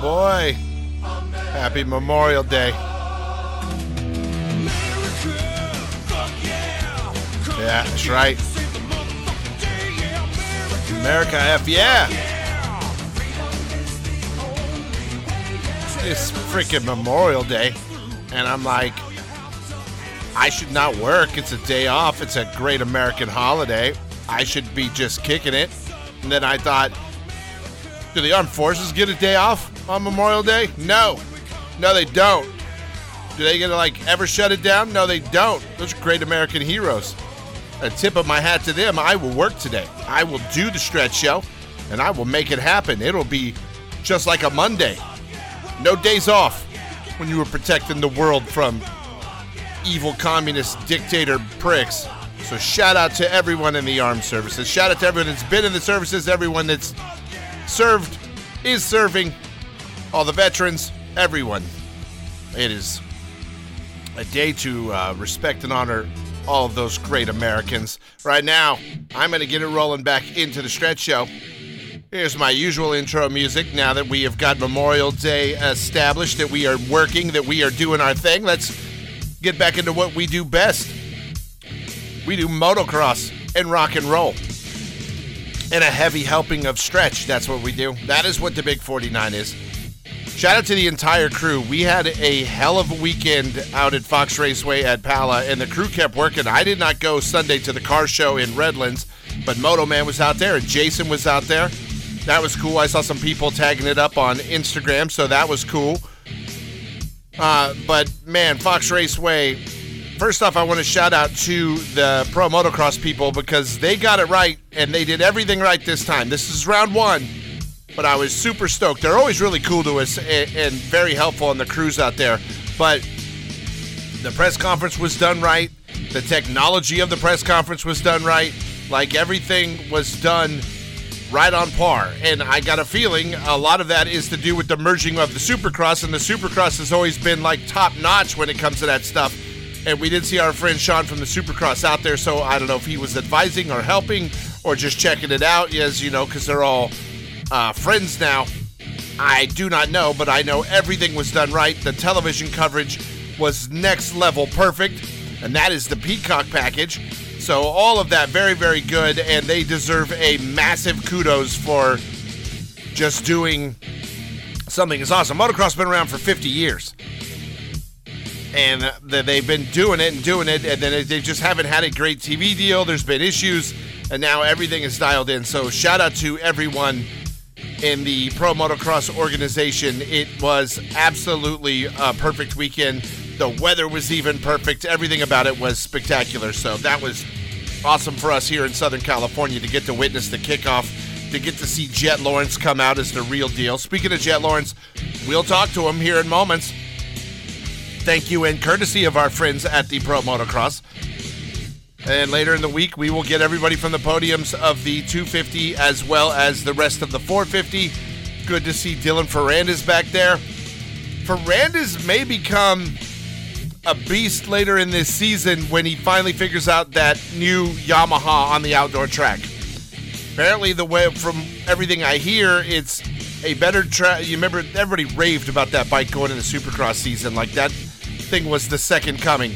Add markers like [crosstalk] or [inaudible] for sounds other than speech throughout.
boy. Happy Memorial Day. Yeah, that's right. America F yeah. It's freaking Memorial Day. And I'm like, I should not work. It's a day off. It's a great American holiday. I should be just kicking it. And then I thought, do the armed forces get a day off on Memorial Day? No. No, they don't. Do they get to like ever shut it down? No, they don't. Those are great American heroes. A tip of my hat to them. I will work today. I will do the stretch show and I will make it happen. It'll be just like a Monday. No days off when you were protecting the world from evil communist dictator pricks. So shout out to everyone in the armed services. Shout out to everyone that's been in the services, everyone that's served, is serving, all the veterans, everyone. It is a day to uh, respect and honor all of those great Americans. Right now, I'm going to get it rolling back into the stretch show. Here's my usual intro music. Now that we have got Memorial Day established, that we are working, that we are doing our thing, let's get back into what we do best. We do motocross and rock and roll. And a heavy helping of stretch. That's what we do. That is what the Big 49 is. Shout out to the entire crew. We had a hell of a weekend out at Fox Raceway at Pala, and the crew kept working. I did not go Sunday to the car show in Redlands, but Moto Man was out there and Jason was out there. That was cool. I saw some people tagging it up on Instagram, so that was cool. Uh, but man, Fox Raceway. First off, I want to shout out to the pro motocross people because they got it right and they did everything right this time. This is round one, but I was super stoked. They're always really cool to us and, and very helpful on the crews out there. But the press conference was done right. The technology of the press conference was done right. Like everything was done right on par. And I got a feeling a lot of that is to do with the merging of the Supercross, and the Supercross has always been like top notch when it comes to that stuff. And we did see our friend Sean from the Supercross out there, so I don't know if he was advising or helping or just checking it out, as you know, because they're all uh, friends now. I do not know, but I know everything was done right. The television coverage was next level perfect, and that is the Peacock package. So all of that very, very good, and they deserve a massive kudos for just doing something as awesome. Motocross has been around for 50 years, and they've been doing it and doing it, and then they just haven't had a great TV deal. There's been issues, and now everything is dialed in. So shout out to everyone in the Pro Motocross organization. It was absolutely a perfect weekend. The weather was even perfect. Everything about it was spectacular. So that was awesome for us here in Southern California to get to witness the kickoff, to get to see Jet Lawrence come out as the real deal. Speaking of Jet Lawrence, we'll talk to him here in moments. Thank you and courtesy of our friends at the Pro Motocross. And later in the week, we will get everybody from the podiums of the 250 as well as the rest of the 450. Good to see Dylan Ferrandis back there. Ferrandis may become a beast later in this season when he finally figures out that new Yamaha on the outdoor track. Apparently, the way from everything I hear, it's a better track. You remember everybody raved about that bike going into Supercross season, like that thing was the second coming.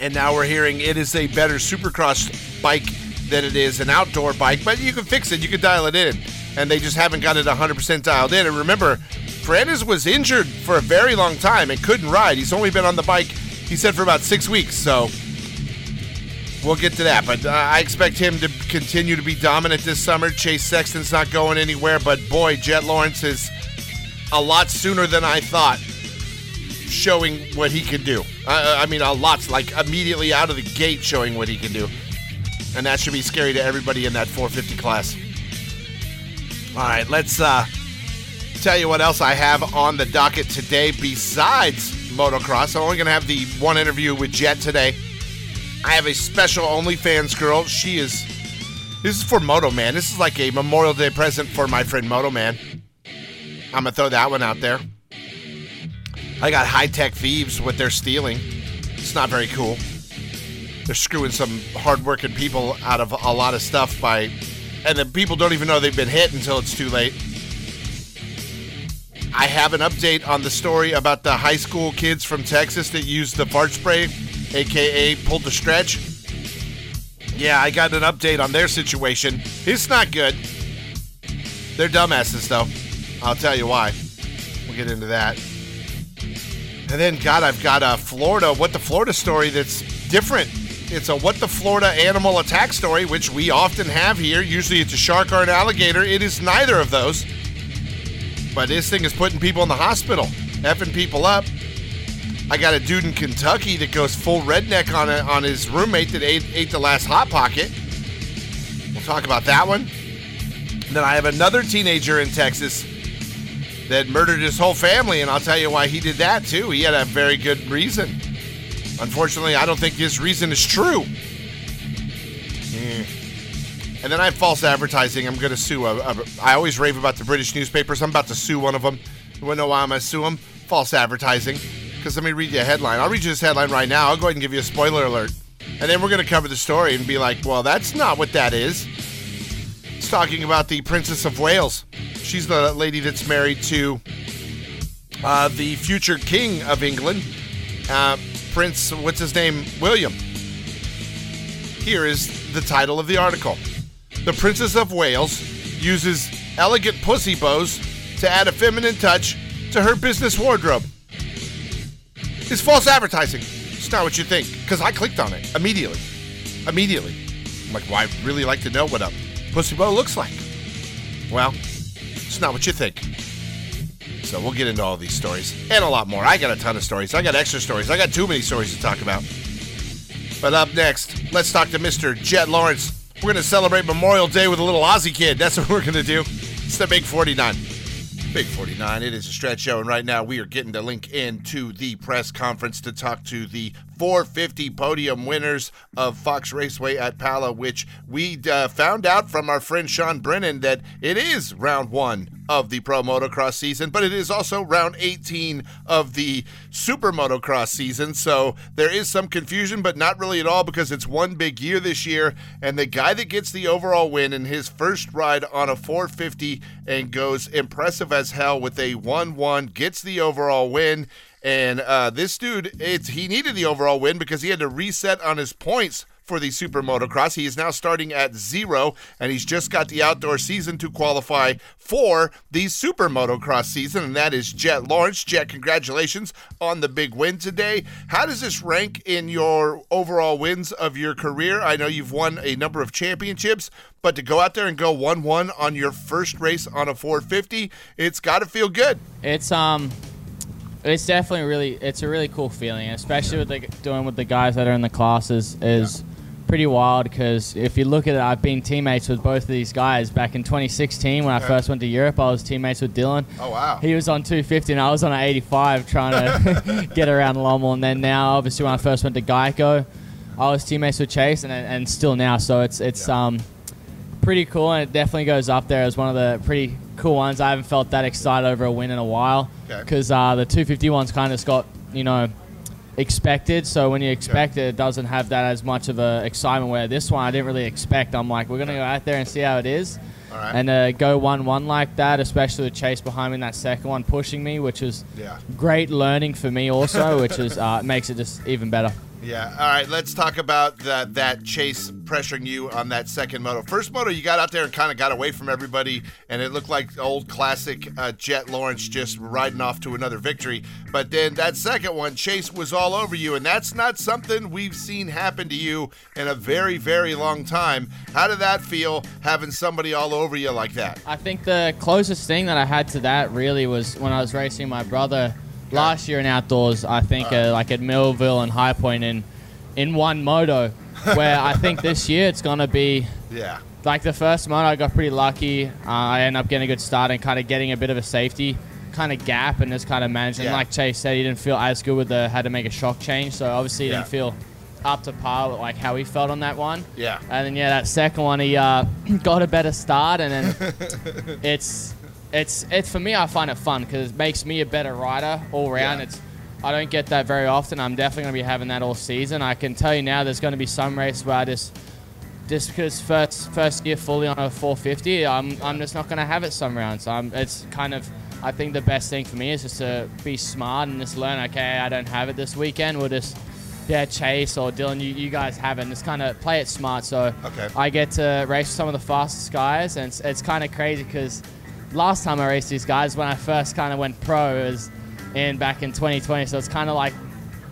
And now we're hearing it is a better Supercross bike than it is an outdoor bike, but you can fix it, you can dial it in, and they just haven't got it 100% dialed in. And remember, Ferrandis was injured for a very long time and couldn't ride. He's only been on the bike, he said, for about six weeks. So we'll get to that. But uh, I expect him to continue to be dominant this summer. Chase Sexton's not going anywhere, but boy, Jet Lawrence is a lot sooner than I thought showing what he can do. Uh, I mean, a lot, like immediately out of the gate showing what he can do. And that should be scary to everybody in that 450 class. All right, let's uh, tell you what else I have on the docket today besides motocross. I'm only going to have the one interview with Jet today. I have a special OnlyFans girl. She is. This is for Moto Man. This is like a Memorial Day present for my friend Moto Man. I'm gonna throw that one out there. I got high tech thieves what they're stealing. It's not very cool. They're screwing some hardworking people out of a lot of stuff by, and the people don't even know they've been hit until it's too late. I have an update on the story about the high school kids from Texas that used the fart spray, aka pulled the stretch. Yeah, I got an update on their situation. It's not good. They're dumbasses, though. I'll tell you why. We'll get into that. And then, God, I've got a Florida, what the Florida story that's different. It's a what the Florida animal attack story, which we often have here. Usually it's a shark or an alligator. It is neither of those. But this thing is putting people in the hospital, effing people up. I got a dude in Kentucky that goes full redneck on a, on his roommate that ate, ate the last hot pocket. We'll talk about that one. And then I have another teenager in Texas that murdered his whole family, and I'll tell you why he did that too. He had a very good reason. Unfortunately, I don't think his reason is true. And then I have false advertising. I'm going to sue. A, a, I always rave about the British newspapers. I'm about to sue one of them. You want to know why I'm going to sue them? False advertising. Because let me read you a headline. I'll read you this headline right now. I'll go ahead and give you a spoiler alert. And then we're going to cover the story and be like, well, that's not what that is. Talking about the Princess of Wales. She's the lady that's married to uh, the future King of England, uh, Prince, what's his name? William. Here is the title of the article The Princess of Wales uses elegant pussy bows to add a feminine touch to her business wardrobe. It's false advertising. It's not what you think. Because I clicked on it immediately. Immediately. I'm like, well, I'd really like to know what a pussy bow looks like. Well, it's not what you think. So we'll get into all these stories and a lot more. I got a ton of stories. I got extra stories. I got too many stories to talk about. But up next, let's talk to Mr. Jet Lawrence. We're going to celebrate Memorial Day with a little Aussie kid. That's what we're going to do. It's the Big 49. Big 49. It is a stretch show, and right now we are getting to link into the press conference to talk to the 450 podium winners of Fox Raceway at Pala, which we uh, found out from our friend Sean Brennan that it is round one of the pro motocross season, but it is also round 18 of the super motocross season. So there is some confusion, but not really at all because it's one big year this year. And the guy that gets the overall win in his first ride on a 450 and goes impressive as hell with a 1 1, gets the overall win. And uh, this dude, it's he needed the overall win because he had to reset on his points for the Super Motocross. He is now starting at zero, and he's just got the outdoor season to qualify for the Super Motocross season, and that is Jet Lawrence. Jet, congratulations on the big win today. How does this rank in your overall wins of your career? I know you've won a number of championships, but to go out there and go 1 1 on your first race on a 450, it's got to feel good. It's, um, it's definitely really it's a really cool feeling especially with the, doing with the guys that are in the classes is pretty wild because if you look at it, I've been teammates with both of these guys. Back in 2016, when I first went to Europe, I was teammates with Dylan. Oh wow! He was on 250 and I was on an 85 trying to [laughs] [laughs] get around Lommel. And then now, obviously, when I first went to Geico, I was teammates with Chase and, and still now. So it's it's yeah. um pretty cool and it definitely goes up there as one of the pretty cool ones. I haven't felt that excited over a win in a while because okay. uh, the 250 ones kind of got you know expected. So when you expect it, it doesn't have that as much of a excitement. Where this one, I didn't really expect. I'm like, we're gonna go out there and see how it is, right. and uh, go one-one like that. Especially the Chase behind me in that second one, pushing me, which is yeah. great learning for me also, which is uh, [laughs] makes it just even better. Yeah. All right. Let's talk about that that chase pressuring you on that second moto. First moto, you got out there and kind of got away from everybody, and it looked like old classic uh, Jet Lawrence just riding off to another victory. But then that second one, Chase was all over you, and that's not something we've seen happen to you in a very, very long time. How did that feel having somebody all over you like that? I think the closest thing that I had to that really was when I was racing my brother last year in outdoors, I think uh, like at Millville and High Point in in one moto, where I think [laughs] this year it's gonna be yeah. Like the first moto, I got pretty lucky. Uh, I ended up getting a good start and kind of getting a bit of a safety kind of gap and just kind of managing. Yeah. Like Chase said, he didn't feel as good with the had to make a shock change, so obviously he yeah. didn't feel up to par with like how he felt on that one. Yeah. And then yeah, that second one he uh, [clears throat] got a better start, and then [laughs] it's it's it's for me. I find it fun because it makes me a better rider all round. Yeah. It's I don't get that very often. I'm definitely going to be having that all season. I can tell you now, there's going to be some race where I just just because first first year fully on a 450, I'm I'm just not going to have it some rounds. I'm it's kind of I think the best thing for me is just to be smart and just learn. Okay, I don't have it this weekend. We'll just yeah, Chase or Dylan, you, you guys haven't. Just kind of play it smart. So Okay. I get to race with some of the fastest guys, and it's, it's kind of crazy because last time I raced these guys, when I first kind of went pro, was in back in 2020. So it's kind of like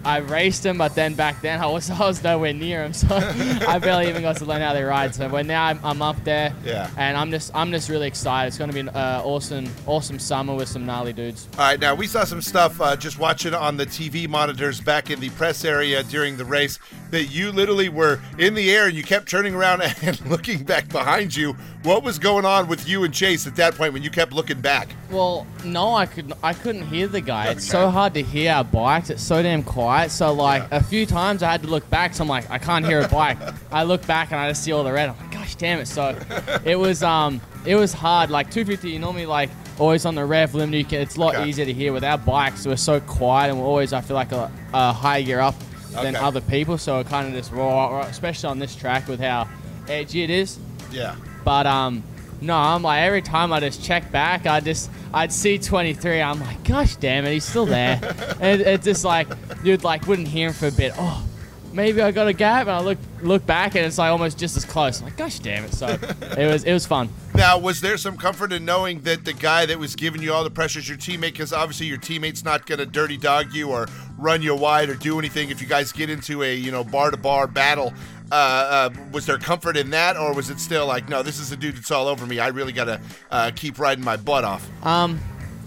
I raced them, but then back then [laughs] I was, I was nowhere near them, [laughs] so I barely even got to learn how they ride. So when now I'm, I'm up there, Yeah. and I'm just I'm just really excited. It's going to be an uh, awesome awesome summer with some gnarly dudes. All right, now we saw some stuff uh, just watching on the TV monitors back in the press area during the race that you literally were in the air and you kept turning around [laughs] and looking back behind you. What was going on with you and Chase at that point when you kept looking back? Well, no, I could I couldn't hear the guy. It's so hard to hear our bikes. It's so damn quiet. So like Yeah. a few times I had to look back. So I'm like, I can't hear a bike. [laughs] I look back and I just see all the red. I'm like, gosh damn it. So it was um it was hard. Like 250, you normally like always on the rev limit. You can, it's a lot Okay. easier to hear. With our bikes, we're so quiet and we're always I feel like a, a higher gear up than Okay. other people. So it kind of just raw, especially on this track with how edgy it is. Yeah. But um, no, I'm like every time I just check back, I just I'd see 23. I'm like, gosh damn it, he's still there. [laughs] and it's just like you'd like wouldn't hear him for a bit. Oh, maybe I got a gap, and I look look back, and it's like almost just as close. I'm like, gosh damn it. So it was it was fun. Now, was there some comfort in knowing that the guy that was giving you all the pressure is your teammate? Because obviously your teammate's not going to dirty dog you or run you wide or do anything if you guys get into a you know bar to bar battle. Uh, uh, was there comfort in that, or was it still like, no, this is a dude that's all over me. I really got to uh, keep riding my butt off. Um,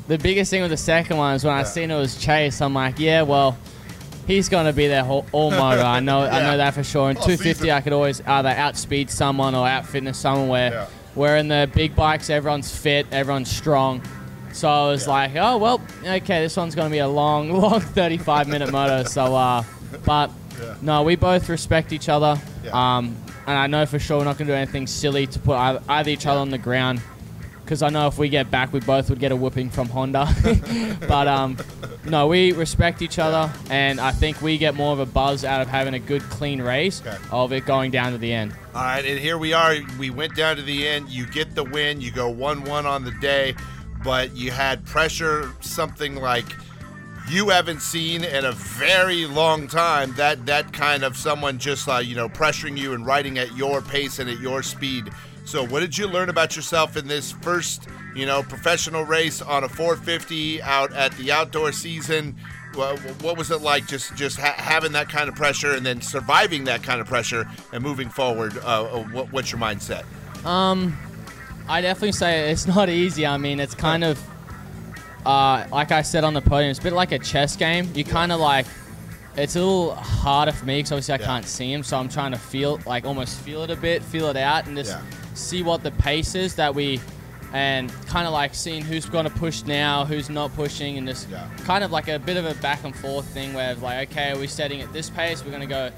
the biggest thing with the second one is when I seen it was Chase. I'm like, yeah, well, he's gonna be there whole, all motor. I know, I [laughs] know that for sure. In All 250, season. I could always either outspeed someone or outfitness someone. Where, Yeah. where in the big bikes, everyone's fit, everyone's strong. So I was Yeah. like, oh well, okay, this one's gonna be a long, [laughs] long 35 minute moto. So, uh, but Yeah. No, we both respect each other. Yeah. Um, and I know for sure we're not gonna do anything silly to put either, either each other on the ground because I know if we get back, we both would get a whooping from Honda. [laughs] but um, no, we respect each other, and I think we get more of a buzz out of having a good, clean race Okay. of it going down to the end. All right, and here we are. We went down to the end. You get the win. You go 1 1 on the day, but you had pressure, something like you haven't seen in a very long time. That that kind of someone just uh, you know pressuring you and riding at your pace and at your speed. So, what did you learn about yourself in this first, you know, professional race on a 450 out at the outdoor season? Wha- What was it like just just ha- having that kind of pressure and then surviving that kind of pressure and moving forward? Uh, uh, what, what's your mindset? Um, I definitely say it's not easy. I mean, it's kind of, uh, like I said on the podium, it's a bit like a chess game. You kind of like, it's a little harder for me because obviously I Yeah. can't see him, so I'm trying to feel, like almost feel it a bit, feel it out, and just Yeah. see what the pace is that we, and kind of like seeing who's going to push now, who's not pushing, and just Yeah. kind of like a bit of a back and forth thing where like, okay, are we setting at this pace? We're going to go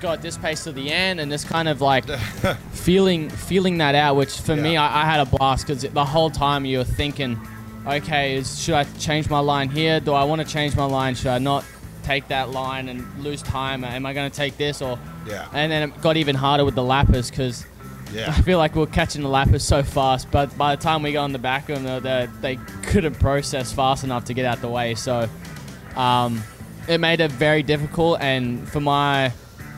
go at this pace to the end, and just kind of like [laughs] feeling feeling that out. Which for me, I, I had a blast because the whole time you were thinking, okay, is, should I change my line here? Do I want to change my line? Should I not take that line and lose time? Am I going to take this or? Yeah. And then it got even harder with the lappers because. Yeah. I feel like we are catching the lappers so fast, but by the time we got on the back of them, they, they couldn't process fast enough to get out the way. So um, it made it very difficult. And for my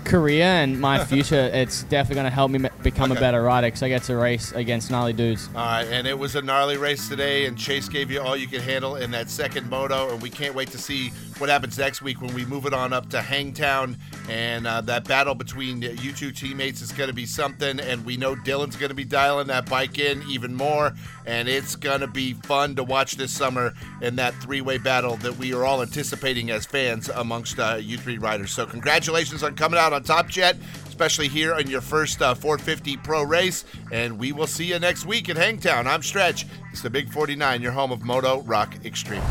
career and my future, [laughs] it's definitely going to help me me- become Okay. a better rider because I get to race against gnarly dudes. All right, and it was a gnarly race today, and Chase gave you all you could handle in that second moto, and we can't wait to see what happens next week when we move it on up to Hangtown, and uh, that battle between you two teammates is going to be something, and we know Dylan's going to be dialing that bike in even more, and it's going to be fun to watch this summer in that three-way battle that we are all anticipating as fans amongst uh, you three riders. So congratulations on coming out on top, Jet especially here on your first uh, 450 Pro race. And we will see you next week at Hangtown. I'm Stretch. It's the Big 49, your home of Moto Rock Extreme.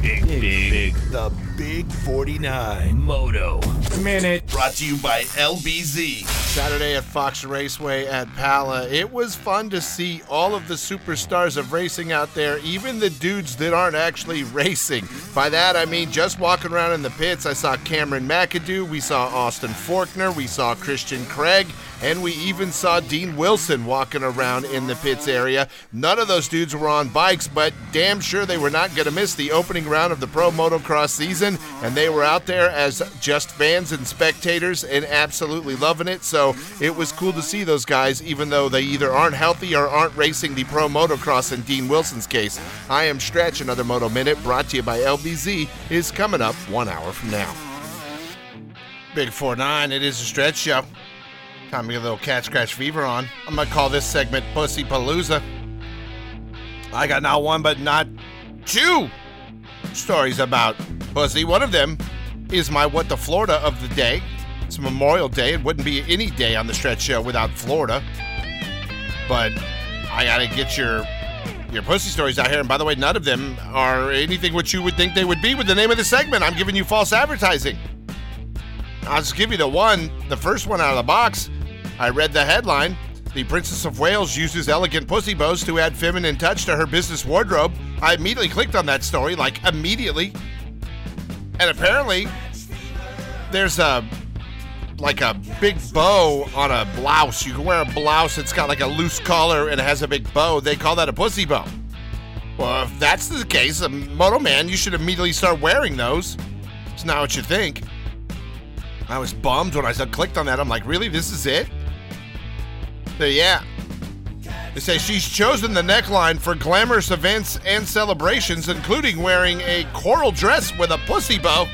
Big, big, big The Big 49. moto. Minute. Brought to you by LBZ. Saturday at Fox Raceway at Pala. It was fun to see all of the superstars of racing out there, even the dudes that aren't actually [laughs] racing. By that, I mean just walking around in the pits. I saw Cameron McAdoo, we saw Austin Forkner, we saw Chris. Christian Craig, and we even saw Dean Wilson walking around in the pits area. None of those dudes were on bikes, but damn sure they were not going to miss the opening round of the Pro Motocross season, and they were out there as just fans and spectators and absolutely loving it. So it was cool to see those guys, even though they either aren't healthy or aren't racing the Pro Motocross in Dean Wilson's case. I am Stretch, another Moto Minute brought to you by LBZ, is coming up one hour from now. Big 4 9, it is a stretch show. Time to get a little cat scratch fever on. I'm to call this segment Pussy Palooza. I got not one, but not two stories about pussy. One of them is my What the Florida of the day. It's Memorial Day. It wouldn't be any day on the stretch show without Florida. But I got to get your your pussy stories out here. And by the way, none of them are anything what you would think they would be with the name of the segment. I'm giving you false advertising. I'll just give you the one, the first one out of the box. I read the headline. The Princess of Wales uses elegant pussy bows to add feminine touch to her business wardrobe. I immediately clicked on that story, like immediately. And apparently, there's a like a big bow on a blouse. You can wear a blouse, that's got like a loose collar and it has a big bow. They call that a pussy bow. Well, if that's the case, a moto man, you should immediately start wearing those. It's not what you think. I was bummed when I clicked on that. I'm like, really? This is it? So, yeah. They say she's chosen the neckline for glamorous events and celebrations, including wearing a coral dress with a pussy bow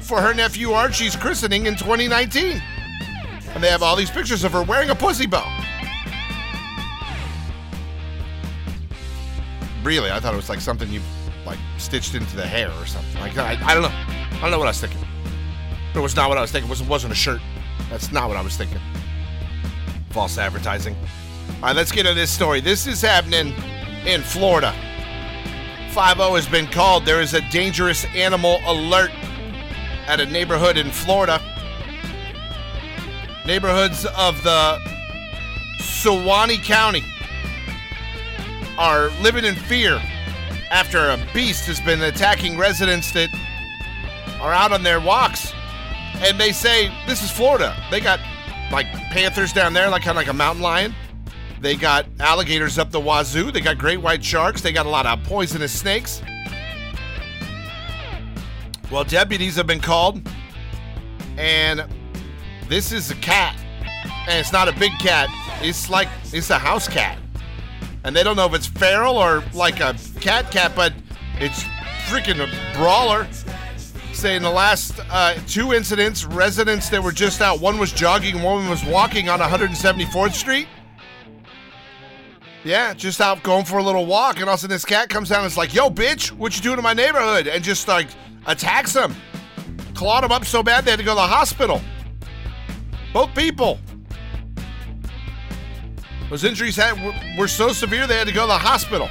for her nephew Archie's christening in 2019. And they have all these pictures of her wearing a pussy bow. Really, I thought it was like something you like stitched into the hair or something. Like I, I don't know. I don't know what I was thinking. It was not what I was thinking. It wasn't, a shirt. That's not what I was thinking. False advertising. All right, let's get into this story. This is happening in Florida. 5 has been called. There is a dangerous animal alert at a neighborhood in Florida. Neighborhoods of the Suwannee County are living in fear after a beast has been attacking residents that are out on their walks. And they say this is Florida. They got like panthers down there, like kind of like a mountain lion. They got alligators up the wazoo. They got great white sharks. They got a lot of poisonous snakes. Well, deputies have been called, and this is a cat, and it's not a big cat. It's like it's a house cat, and they don't know if it's feral or like a cat cat, but it's freaking a brawler. Say in the last uh, two incidents, residents that were just out, one was jogging, one was walking on 174th Street. Yeah, just out going for a little walk, and all of a sudden this cat comes down and is like, "Yo, bitch, what you doing in my neighborhood?" And just like attacks him, clawed him up so bad they had to go to the hospital. Both people. Those injuries had, were so severe they had to go to the hospital.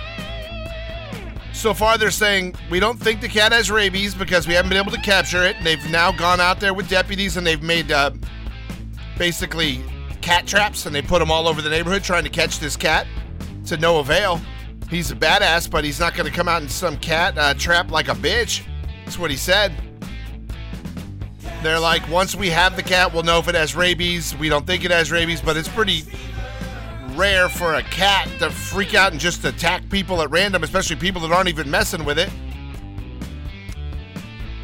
So far, they're saying we don't think the cat has rabies because we haven't been able to capture it. They've now gone out there with deputies and they've made uh, basically cat traps and they put them all over the neighborhood trying to catch this cat to no avail. He's a badass, but he's not going to come out in some cat uh, trap like a bitch. That's what he said. They're like, once we have the cat, we'll know if it has rabies. We don't think it has rabies, but it's pretty rare for a cat to freak out and just attack people at random, especially people that aren't even messing with it.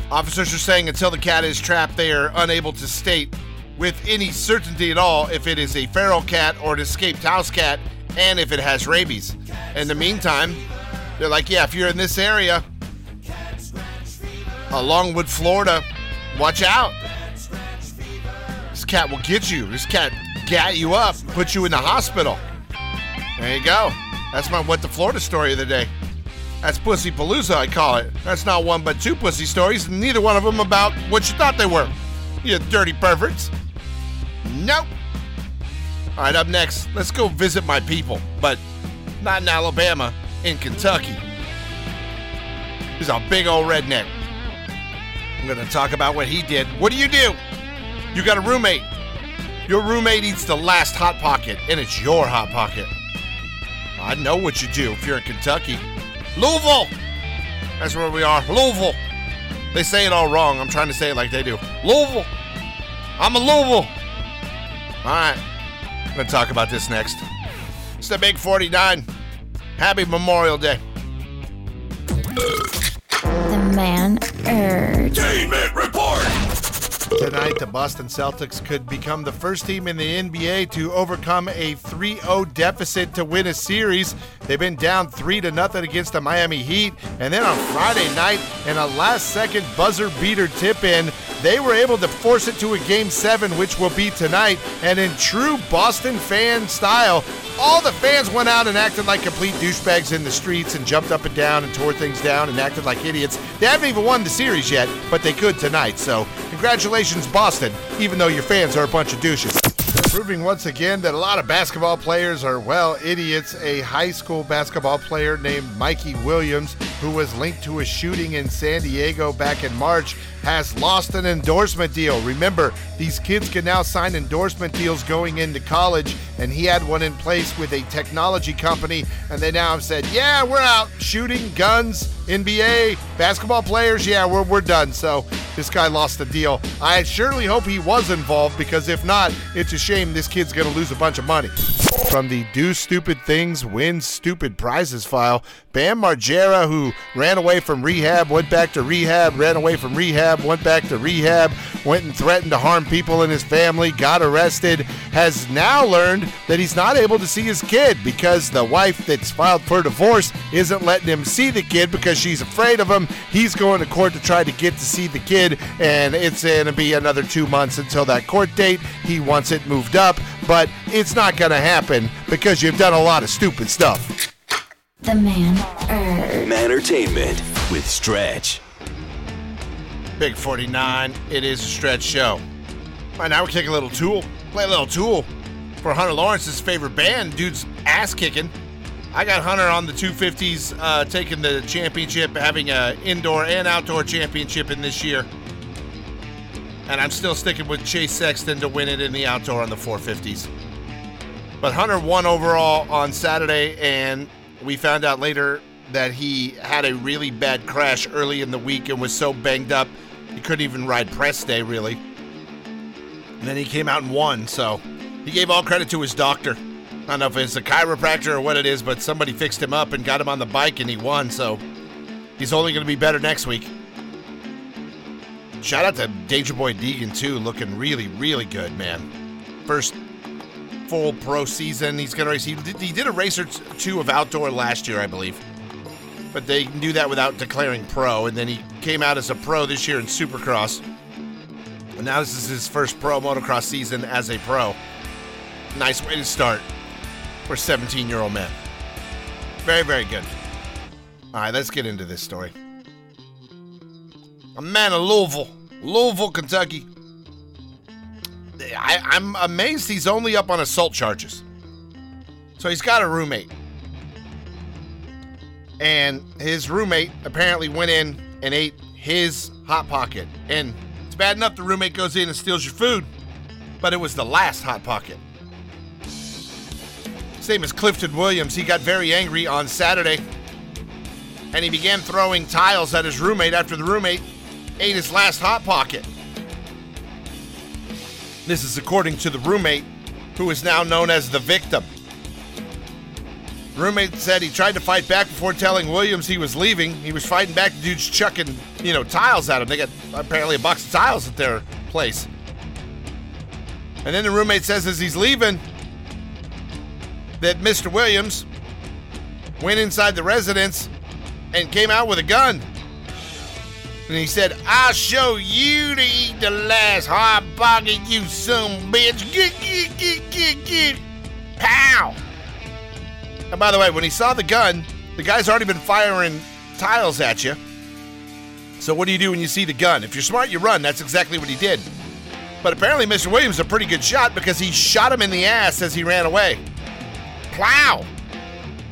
Officers are saying until the cat is trapped, they are unable to state with any certainty at all if it is a feral cat or an escaped house cat and if it has rabies. In the meantime, they're like, yeah, if you're in this area, Longwood, Florida, watch out. This cat will get you. This cat gat you up, put you in the hospital. There you go. That's my what the Florida story of the day. That's Pussy Palooza, I call it. That's not one but two pussy stories, neither one of them about what you thought they were. You dirty perverts. Nope. All right, up next, let's go visit my people, but not in Alabama, in Kentucky. He's a big old redneck. I'm going to talk about what he did. What do you do? You got a roommate. Your roommate eats the last Hot Pocket, and it's your Hot Pocket. I know what you do if you're in Kentucky. Louisville! That's where we are. Louisville. They say it all wrong. I'm trying to say it like they do. Louisville. I'm a Louisville. All right. I'm going to talk about this next. It's the Big 49. Happy Memorial Day. The man urge. Tonight, the Boston Celtics could become the first team in the NBA to overcome a 3-0 deficit to win a series. They've been down 3 to nothing against the Miami Heat, and then on Friday night, in a last-second buzzer beater tip-in, they were able to force it to a game 7 which will be tonight. And in true Boston fan style, all the fans went out and acted like complete douchebags in the streets and jumped up and down and tore things down and acted like idiots. They haven't even won the series yet, but they could tonight. So, congratulations, Boston, even though your fans are a bunch of douches. Proving once again that a lot of basketball players are, well, idiots. A high school basketball player named Mikey Williams, who was linked to a shooting in San Diego back in March, has lost an endorsement deal. Remember, these kids can now sign endorsement deals going into college, and he had one in place with a technology company, and they now have said, yeah, we're out shooting guns, NBA, basketball players, yeah, we're, we're done. So this guy lost the deal. I surely hope he was involved because if not, it's a shame this kid's going to lose a bunch of money. From the do stupid things, win stupid prizes file, Bam Margera, who ran away from rehab, went back to rehab, ran away from rehab, went back to rehab, went and threatened to harm people in his family, got arrested, has now learned that he's not able to see his kid because the wife that's filed for divorce isn't letting him see the kid because she's afraid of him. He's going to court to try to get to see the kid, and it's going to be another two months until that court date. He wants it moved up, but it's not going to happen because you've done a lot of stupid stuff. The man Entertainment with Stretch. Big 49, it is a stretch show. Right now, we're kicking a little tool. Play a little tool for Hunter Lawrence's favorite band. Dude's ass kicking. I got Hunter on the 250s, uh, taking the championship, having a indoor and outdoor championship in this year. And I'm still sticking with Chase Sexton to win it in the outdoor on the 450s. But Hunter won overall on Saturday, and we found out later that he had a really bad crash early in the week and was so banged up he couldn't even ride press day, really. And then he came out and won, so he gave all credit to his doctor. I don't know if it's a chiropractor or what it is, but somebody fixed him up and got him on the bike and he won, so he's only going to be better next week. Shout out to Danger Boy Deegan, too, looking really, really good, man. First full pro season. He's going to race. He did, a race or two of outdoor last year, I believe. But they do that without declaring pro. And then he came out as a pro this year in Supercross. And now this is his first pro motocross season as a pro. Nice way to start for 17 year old men. Very, very good. All right, let's get into this story. A man of Louisville, Louisville, Kentucky. I, I'm amazed he's only up on assault charges. So he's got a roommate. And his roommate apparently went in and ate his Hot Pocket. And it's bad enough the roommate goes in and steals your food, but it was the last Hot Pocket. Same as Clifton Williams. He got very angry on Saturday and he began throwing tiles at his roommate after the roommate ate his last Hot Pocket. This is according to the roommate, who is now known as the victim. Roommate said he tried to fight back before telling Williams he was leaving. He was fighting back. The dude's chucking, you know, tiles at him. They got apparently a box of tiles at their place. And then the roommate says as he's leaving that Mr. Williams went inside the residence and came out with a gun. And he said, I'll show you to eat the last hot pocket, you some bitch. Get, get, get, get, get. Pow! And by the way, when he saw the gun, the guy's already been firing tiles at you. So what do you do when you see the gun? If you're smart, you run. That's exactly what he did. But apparently, Mr. Williams is a pretty good shot because he shot him in the ass as he ran away. Plow!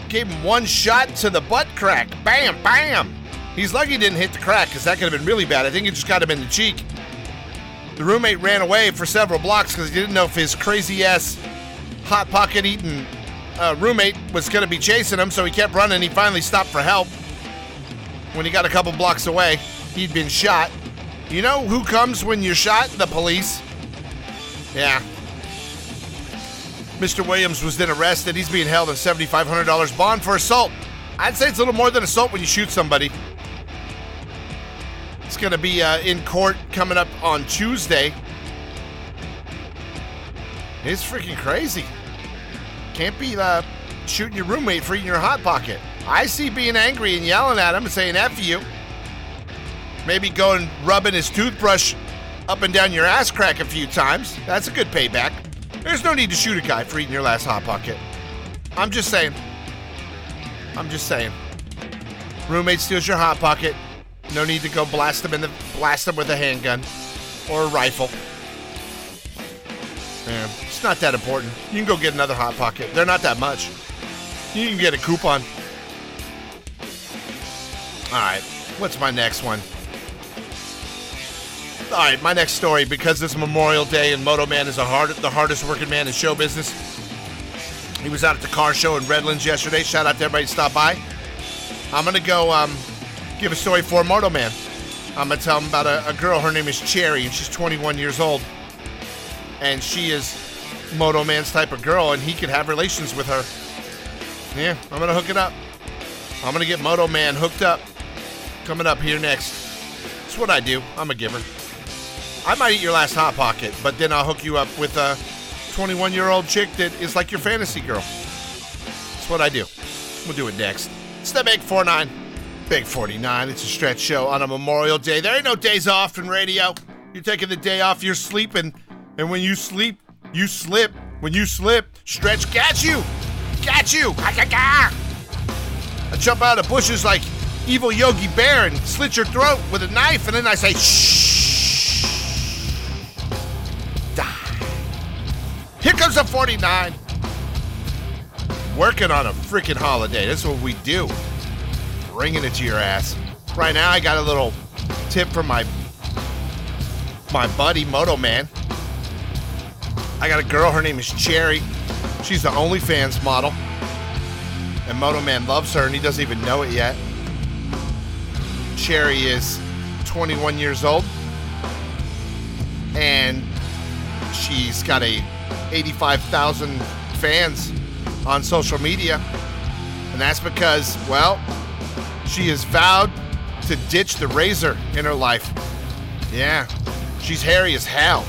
Gave him one shot to the butt crack. Bam, bam! He's lucky he didn't hit the crack because that could have been really bad. I think it just got him in the cheek. The roommate ran away for several blocks because he didn't know if his crazy ass hot pocket eating uh, roommate was going to be chasing him, so he kept running. He finally stopped for help. When he got a couple blocks away, he'd been shot. You know who comes when you're shot? The police. Yeah. Mr. Williams was then arrested. He's being held on $7,500 bond for assault. I'd say it's a little more than assault when you shoot somebody. It's going to be uh, in court coming up on Tuesday. It's freaking crazy. Can't be uh, shooting your roommate for eating your hot pocket. I see being angry and yelling at him and saying F you. Maybe going rubbing his toothbrush up and down your ass crack a few times. That's a good payback. There's no need to shoot a guy for eating your last hot pocket. I'm just saying. I'm just saying. Roommate steals your hot pocket. No need to go blast him in the blast him with a handgun or a rifle. Yeah, it's not that important. You can go get another hot pocket. They're not that much. You can get a coupon. All right, what's my next one? All right, my next story because it's Memorial Day and Moto Man is hard, the hardest working man in show business. He was out at the car show in Redlands yesterday. Shout out to everybody who stopped by. I'm gonna go um, give a story for Moto Man. I'm gonna tell him about a, a girl. Her name is Cherry, and she's 21 years old, and she is Moto Man's type of girl, and he could have relations with her. Yeah, I'm gonna hook it up. I'm gonna get Moto Man hooked up. Coming up here next. That's what I do. I'm a giver. I might eat your last hot pocket, but then I'll hook you up with a 21 year old chick that is like your fantasy girl. That's what I do. We'll do it next. It's the Big 49. Big 49. It's a stretch show on a Memorial Day. There ain't no days off in radio. You're taking the day off, you're sleeping. And when you sleep, you slip. When you slip, stretch catch you. Catch you. I jump out of bushes like evil Yogi Bear and slit your throat with a knife, and then I say, shh. Die. Here comes a 49. Working on a freaking holiday. That's what we do. Bringing it to your ass. Right now, I got a little tip from my my buddy Moto Man. I got a girl. Her name is Cherry. She's the OnlyFans model, and Moto Man loves her, and he doesn't even know it yet. Cherry is 21 years old, and she's got a 85,000 fans on social media, and that's because, well, she has vowed to ditch the razor in her life. Yeah, she's hairy as hell.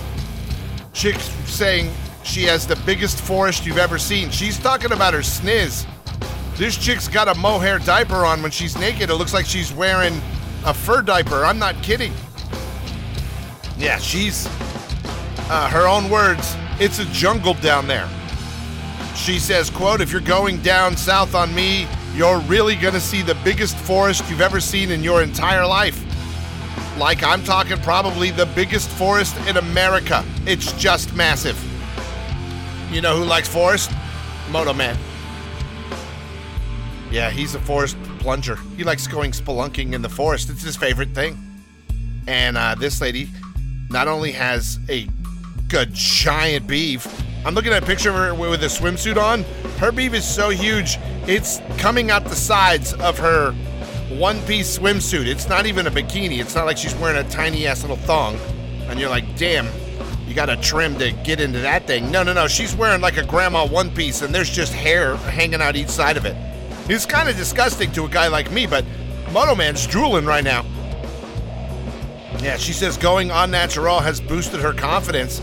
Chick's saying she has the biggest forest you've ever seen. She's talking about her sniz. This chick's got a mohair diaper on when she's naked. It looks like she's wearing a fur diaper. I'm not kidding. Yeah, she's, uh, her own words, it's a jungle down there. She says, quote, if you're going down south on me, you're really gonna see the biggest forest you've ever seen in your entire life. Like I'm talking probably the biggest forest in America. It's just massive. You know who likes forest? Moto Man. Yeah, he's a forest plunger. He likes going spelunking in the forest. It's his favorite thing. And uh, this lady not only has a good giant beef. I'm looking at a picture of her with a swimsuit on. Her beef is so huge, it's coming out the sides of her one piece swimsuit. It's not even a bikini. It's not like she's wearing a tiny ass little thong. And you're like, damn, you got to trim to get into that thing. No, no, no. She's wearing like a grandma one piece, and there's just hair hanging out each side of it. It's kind of disgusting to a guy like me, but Moto Man's drooling right now. Yeah, she says going on natural has boosted her confidence.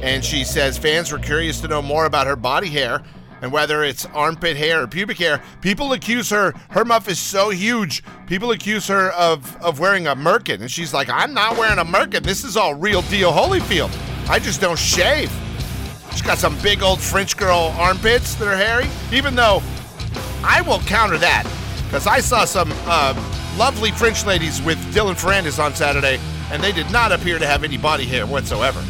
And she says fans were curious to know more about her body hair and whether it's armpit hair or pubic hair. People accuse her, her muff is so huge, people accuse her of, of wearing a merkin. And she's like, I'm not wearing a merkin. This is all real deal Holyfield. I just don't shave. She's got some big old French girl armpits that are hairy, even though I will counter that because I saw some uh, lovely French ladies with Dylan Ferrandis on Saturday, and they did not appear to have any body hair whatsoever.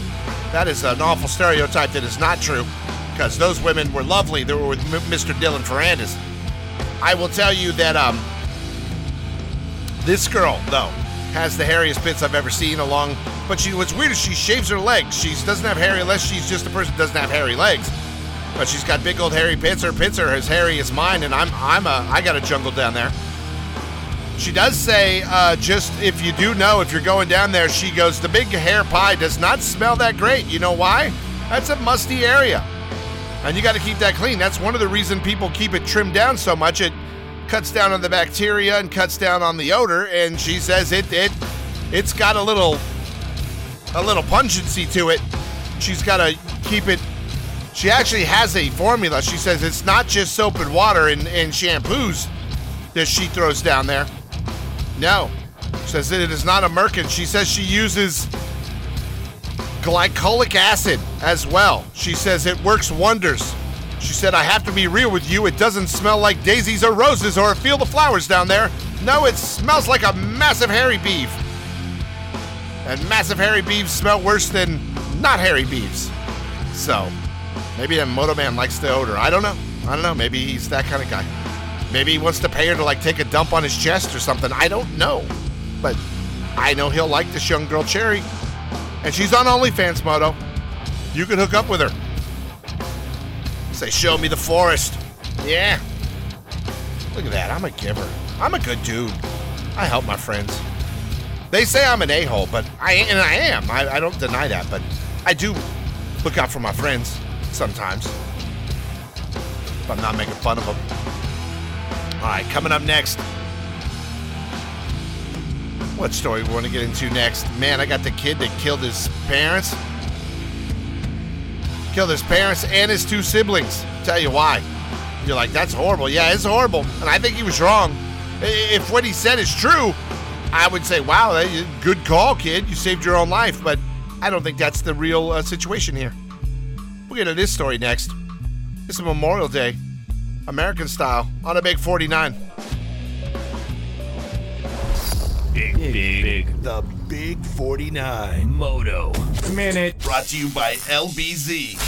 That is an awful stereotype that is not true because those women were lovely. They were with Mr. Dylan Ferrandis. I will tell you that um, this girl, though, has the hairiest pits I've ever seen along. But she, what's weird is she shaves her legs. She doesn't have hairy unless she's just a person that doesn't have hairy legs. But she's got big old hairy pits. Her pits are as hairy as mine, and I'm I'm a I got a jungle down there. She does say, uh, just if you do know, if you're going down there, she goes, the big hair pie does not smell that great. You know why? That's a musty area. And you got to keep that clean. That's one of the reason people keep it trimmed down so much. It cuts down on the bacteria and cuts down on the odor. And she says it it it's got a little a little pungency to it. She's got to keep it. She actually has a formula. She says it's not just soap and water and, and shampoos that she throws down there. No. She says it is not a merkin. She says she uses glycolic acid as well. She says it works wonders. She said, I have to be real with you. It doesn't smell like daisies or roses or feel the flowers down there. No, it smells like a massive hairy beef. And massive hairy beeves smell worse than not hairy beeves. So, maybe that Moto Man likes the odor. I don't know. I don't know. Maybe he's that kind of guy. Maybe he wants to pay her to like take a dump on his chest or something. I don't know. But I know he'll like this young girl, Cherry. And she's on OnlyFans, Moto. You can hook up with her. Say, show me the forest. Yeah. Look at that. I'm a giver. I'm a good dude. I help my friends. They say I'm an a-hole, but I and I am. I, I don't deny that, but I do look out for my friends sometimes. If I'm not making fun of them. All right, coming up next. What story we want to get into next? Man, I got the kid that killed his parents. Killed his parents and his two siblings. Tell you why. You're like, that's horrible. Yeah, it's horrible. And I think he was wrong. If what he said is true, I would say, wow, good call, kid. You saved your own life. But I don't think that's the real uh, situation here. We'll get to this story next. It's a Memorial Day, American style, on a big 49. Big, big, big The Big 49. moto. Minute. Brought to you by LBZ.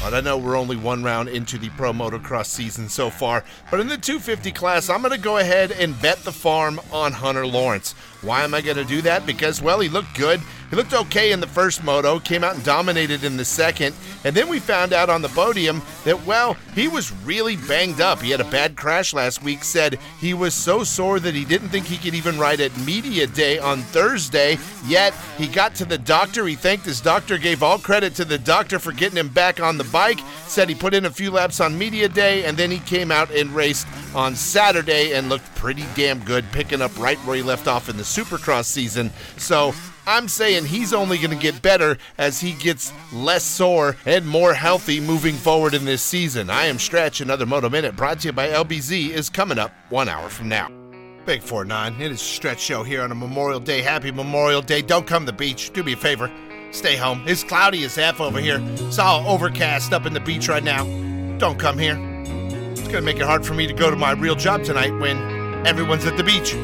But I know we're only one round into the pro motocross season so far, but in the 250 class, I'm going to go ahead and bet the farm on Hunter Lawrence. Why am I going to do that? Because, well, he looked good. He looked okay in the first moto, came out and dominated in the second, and then we found out on the podium that, well, he was really banged up. He had a bad crash last week, said he was so sore that he didn't think he could even ride at Media Day on Thursday, yet he got to the doctor. He thanked his doctor, gave all credit to the doctor for getting him back on the bike, said he put in a few laps on Media Day, and then he came out and raced on Saturday and looked pretty damn good, picking up right where he left off in the Supercross season. So I'm saying he's only going to get better as he gets less sore and more healthy moving forward in this season. I am Stretch. Another Moto Minute brought to you by LBZ is coming up one hour from now. Big 4-9, it is Stretch Show here on a Memorial Day. Happy Memorial Day. Don't come to the beach. Do me a favor. Stay home. It's cloudy as F over here. It's all overcast up in the beach right now. Don't come here. It's going to make it hard for me to go to my real job tonight when everyone's at the beach.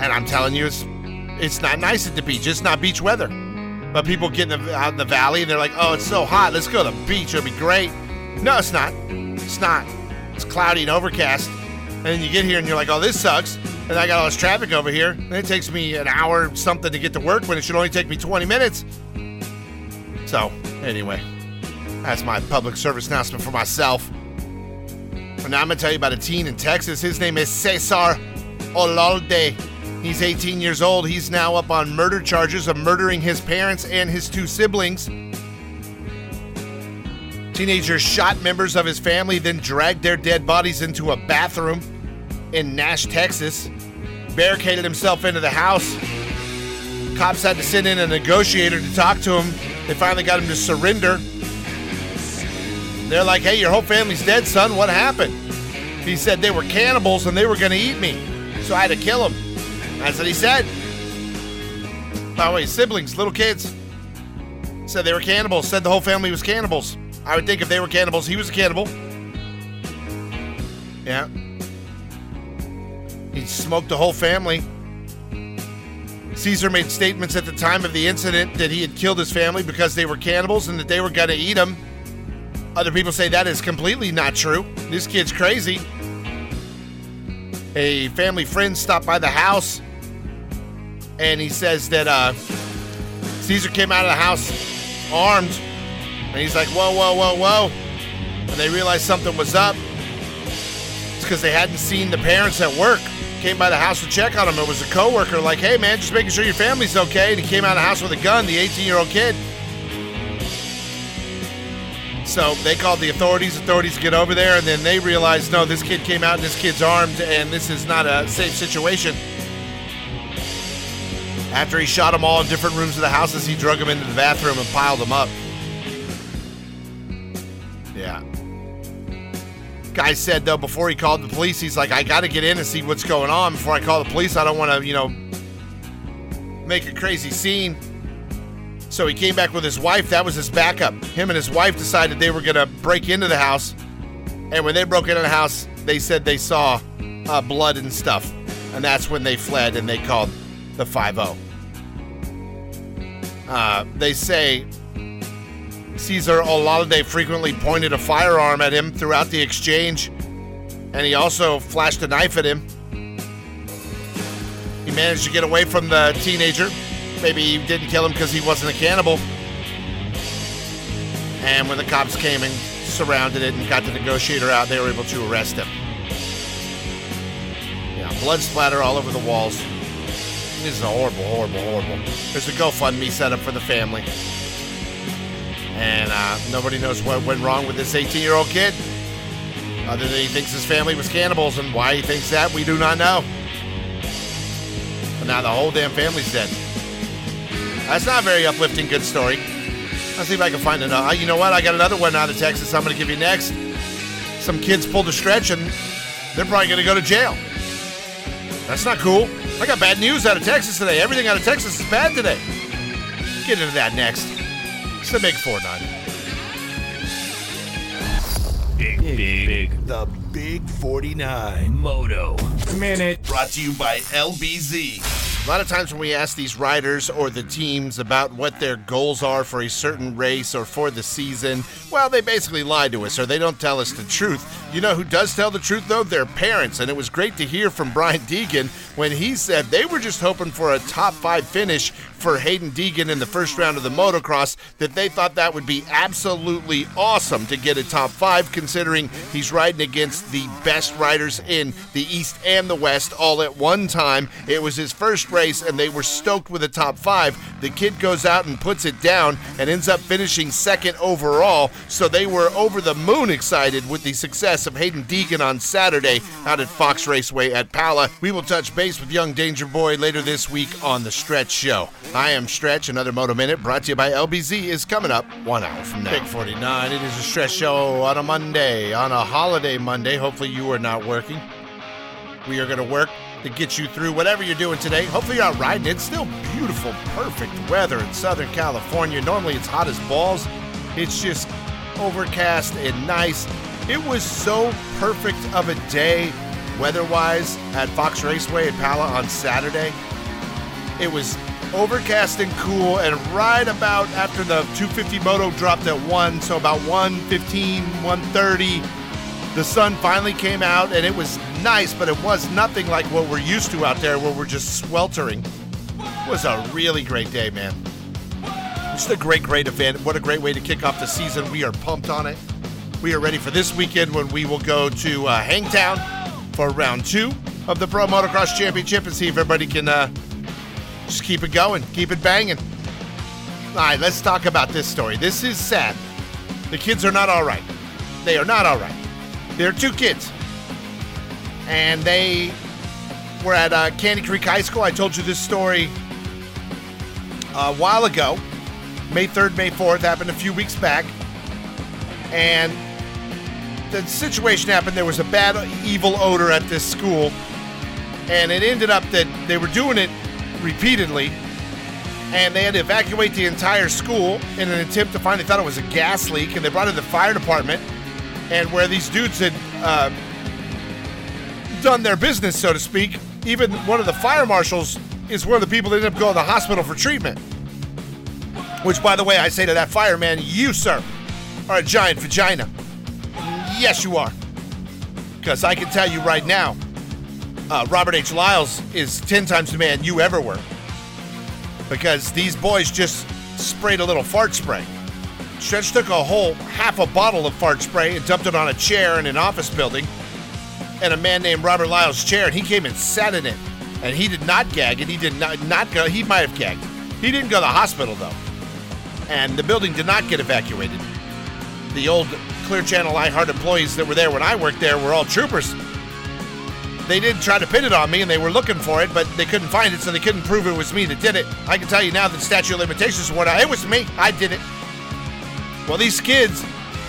And I'm telling you, it's it's not nice at the beach. It's not beach weather. But people get in the, out in the valley and they're like, oh, it's so hot. Let's go to the beach. It'll be great. No, it's not. It's not. It's cloudy and overcast. And then you get here and you're like, oh, this sucks. And I got all this traffic over here. And it takes me an hour something to get to work when it should only take me 20 minutes. So, anyway, that's my public service announcement for myself. And now I'm going to tell you about a teen in Texas. His name is Cesar Olalde. He's 18 years old. He's now up on murder charges of murdering his parents and his two siblings. Teenagers shot members of his family, then dragged their dead bodies into a bathroom in Nash, Texas. Barricaded himself into the house. Cops had to send in a negotiator to talk to him. They finally got him to surrender. They're like, hey, your whole family's dead, son. What happened? He said they were cannibals and they were going to eat me. So I had to kill them. That's what he said. By the way, siblings, little kids, said they were cannibals, said the whole family was cannibals. I would think if they were cannibals, he was a cannibal. Yeah. He smoked the whole family. Cesar made statements at the time of the incident that he had killed his family because they were cannibals and that they were going to eat him. Other people say that is completely not true. This kid's crazy. A family friend stopped by the house and he says that uh, Cesar came out of the house armed. And he's like, whoa, whoa, whoa, whoa. And they realized something was up. It's because they hadn't seen the parents at work. Came by the house to check on him. It was a coworker, like, hey man, just making sure your family's okay. And he came out of the house with a gun, the 18 year old kid. So they called the authorities. Authorities get over there, and then they realized, no, this kid came out and this kid's armed, and this is not a safe situation. After he shot them all in different rooms of the houses, he drug them into the bathroom and piled them up. Yeah. Guy said though before he called the police, he's like, I got to get in and see what's going on before I call the police. I don't want to, you know, make a crazy scene. So he came back with his wife. That was his backup. Him and his wife decided they were going to break into the house. And when they broke into the house, they said they saw uh, blood and stuff. And that's when they fled and they called the 5 0. Uh, they say Cesar Olalde frequently pointed a firearm at him throughout the exchange, and he also flashed a knife at him. He managed to get away from the teenager. Maybe he didn't kill him because he wasn't a cannibal. And when the cops came and surrounded it and got the negotiator out, they were able to arrest him. Yeah, blood splatter all over the walls. This is a horrible, horrible, horrible. There's a GoFundMe set up for the family. And uh, nobody knows what went wrong with this 18 year old kid. Other than he thinks his family was cannibals, and why he thinks that, we do not know. But now the whole damn family's dead. That's not a very uplifting, good story. Let's see if I can find another. You know what? I got another one out of Texas I'm going to give you next. Some kids pulled a stretch, and they're probably going to go to jail. That's not cool. I got bad news out of Texas today. Everything out of Texas is bad today. Get into that next. It's the Big 4 9. Big, big, big. The Big 49. Moto. Minute. Brought to you by LBZ. A lot of times when we ask these riders or the teams about what their goals are for a certain race or for the season, well, they basically lie to us or they don't tell us the truth. You know who does tell the truth, though? Their parents. And it was great to hear from Brian Deegan when he said they were just hoping for a top five finish for Haiden Deegan in the first round of the motocross, that they thought that would be absolutely awesome to get a top five, considering he's riding against the best riders in the East and the West all at one time. It was his first and they were stoked with a top five. The kid goes out and puts it down and ends up finishing second overall, so they were over the moon excited with the success of Haiden Deegan on Saturday out at Fox Raceway at Pala. We will touch base with young Danger Boy later this week on The Stretch Show. I am Stretch. Another Moto Minute brought to you by LBZ is coming up one hour from now. Big 49. It is a Stretch Show on a Monday, on a holiday Monday. Hopefully, you are not working. We are going to work to get you through whatever you're doing today. Hopefully, you're out riding. It's still beautiful, perfect weather in Southern California. Normally, it's hot as balls. It's just overcast and nice. It was so perfect of a day weather wise at Fox Raceway at Pala on Saturday. It was overcast and cool, and right about after the 250 moto dropped at 1, so about 115, 130, the sun finally came out, and it was nice, but it was nothing like what we're used to out there where we're just sweltering. It was a really great day, man. Just a great, great event. What a great way to kick off the season. We are pumped on it. We are ready for this weekend when we will go to uh, Hangtown for round two of the Pro Motocross Championship and see if everybody can uh, just keep it going, keep it banging. All right, let's talk about this story. This is sad. The kids are not all right. They are not all right. They're two kids, and they were at uh, Caney Creek High School. I told you this story a while ago. May 3rd, May 4th happened a few weeks back. And the situation happened there was a bad, evil odor at this school. And it ended up that they were doing it repeatedly. And they had to evacuate the entire school in an attempt to find, they thought it was a gas leak. And they brought in the fire department. And where these dudes had uh, done their business, so to speak, even one of the fire marshals is one of the people that ended up going to the hospital for treatment. Which, by the way, I say to that fireman, you, sir, are a giant vagina. Yes, you are. Because I can tell you right now, uh, Robert H. Lyles is 10 times the man you ever were. Because these boys just sprayed a little fart spray. Stretch took a whole half a bottle of fart spray and dumped it on a chair in an office building. And a man named Robert Lyles' chair, and he came and sat in it. And he did not gag, and he did not, not go, he might have gagged. He didn't go to the hospital, though and the building did not get evacuated. the old Clear Channel iHeart employees that were there when I worked there were all troopers. They did try to pin it on me and they were looking for it, but they couldn't find it, so they couldn't prove it was me that did it. I can tell you now that statute of limitations were out. It was me. I did it. Well, these kids,